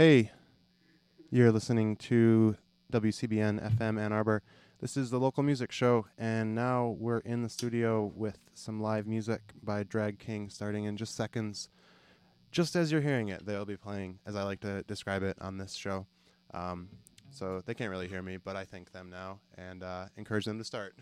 Hey, you're listening to WCBN FM Ann Arbor. This is the local music show, and now we're in the studio with some live music by Drag King starting in just seconds. Just as you're hearing it, they'll be playing, as I like to describe it on this show. Um, so they can't really hear me, but I thank them now and uh, encourage them to start.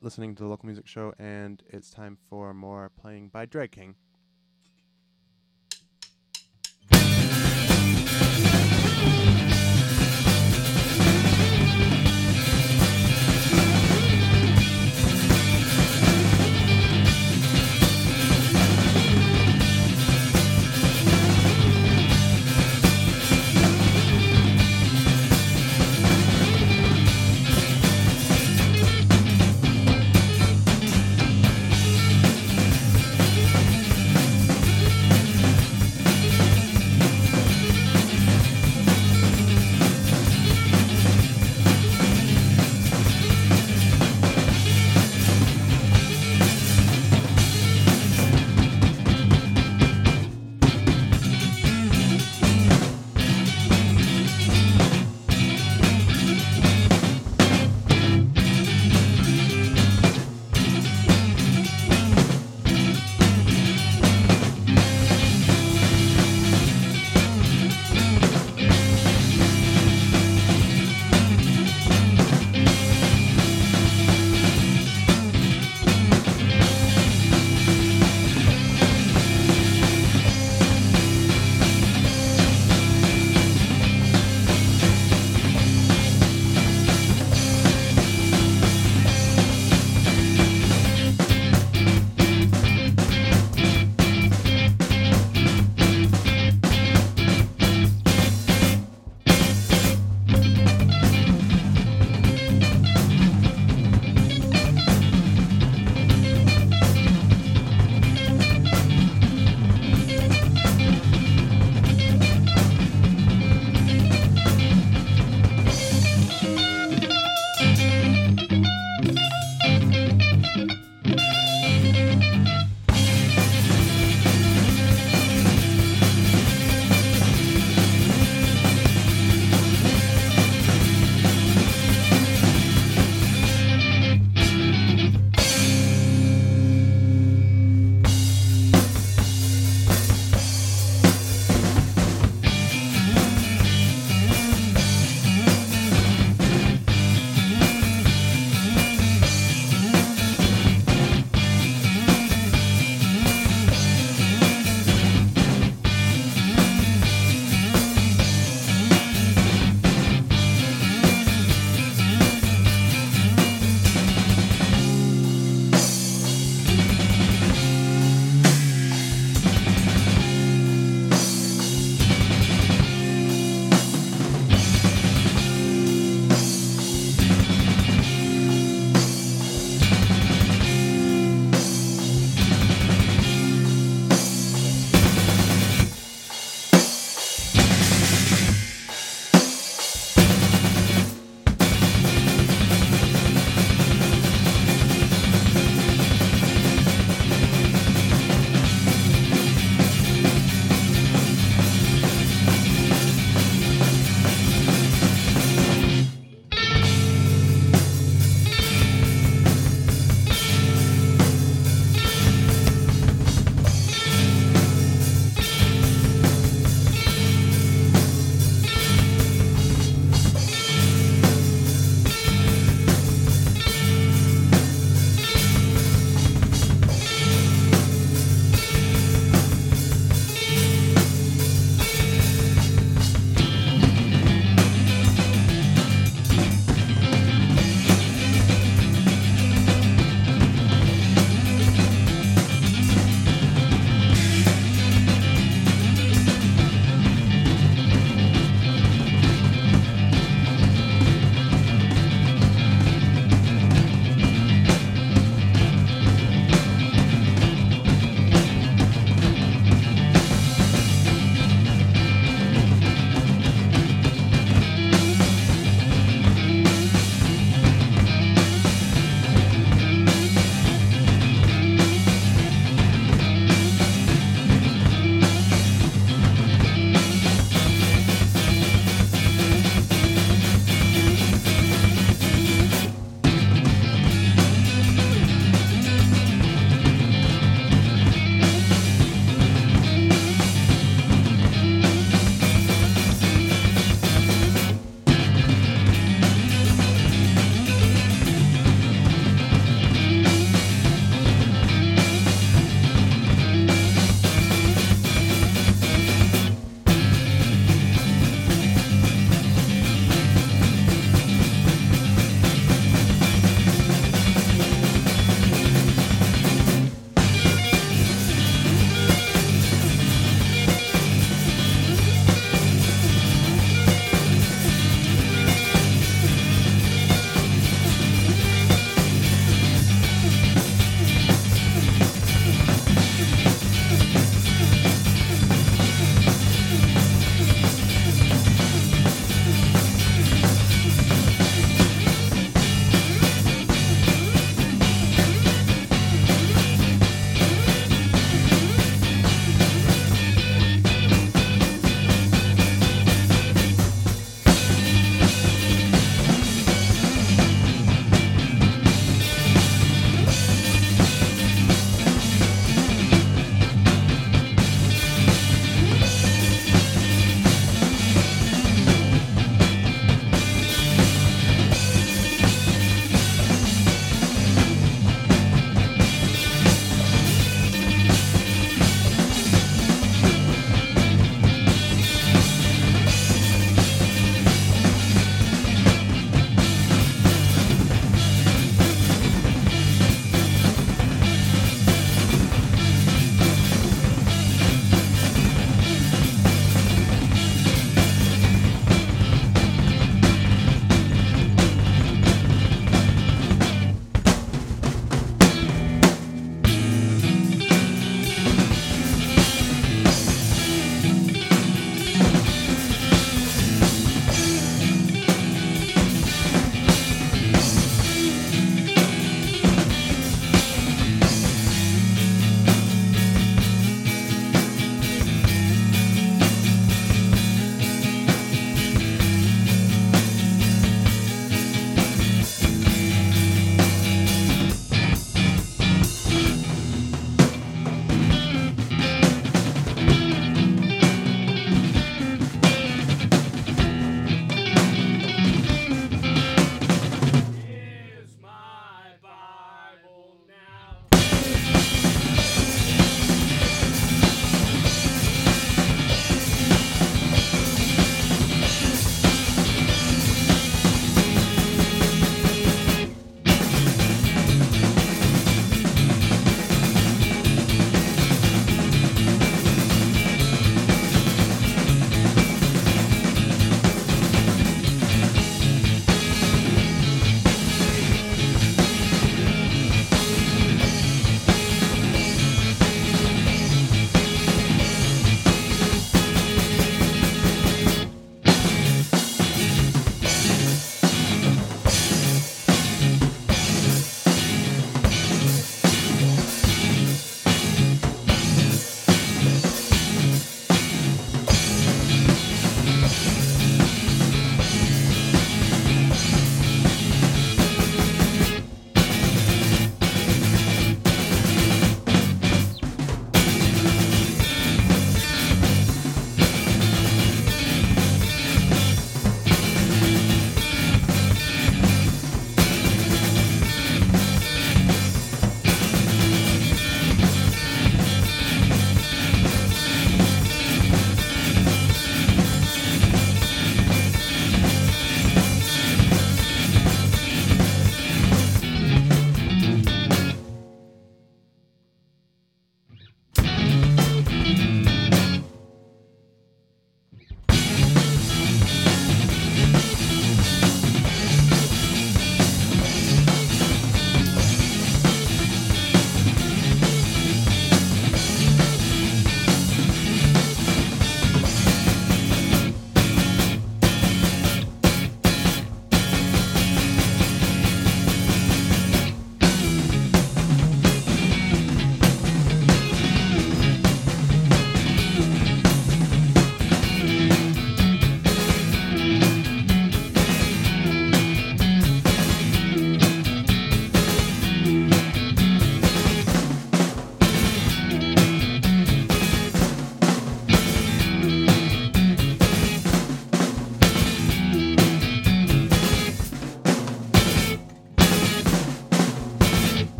Listening to the local music show, and it's time for more playing by Drag King.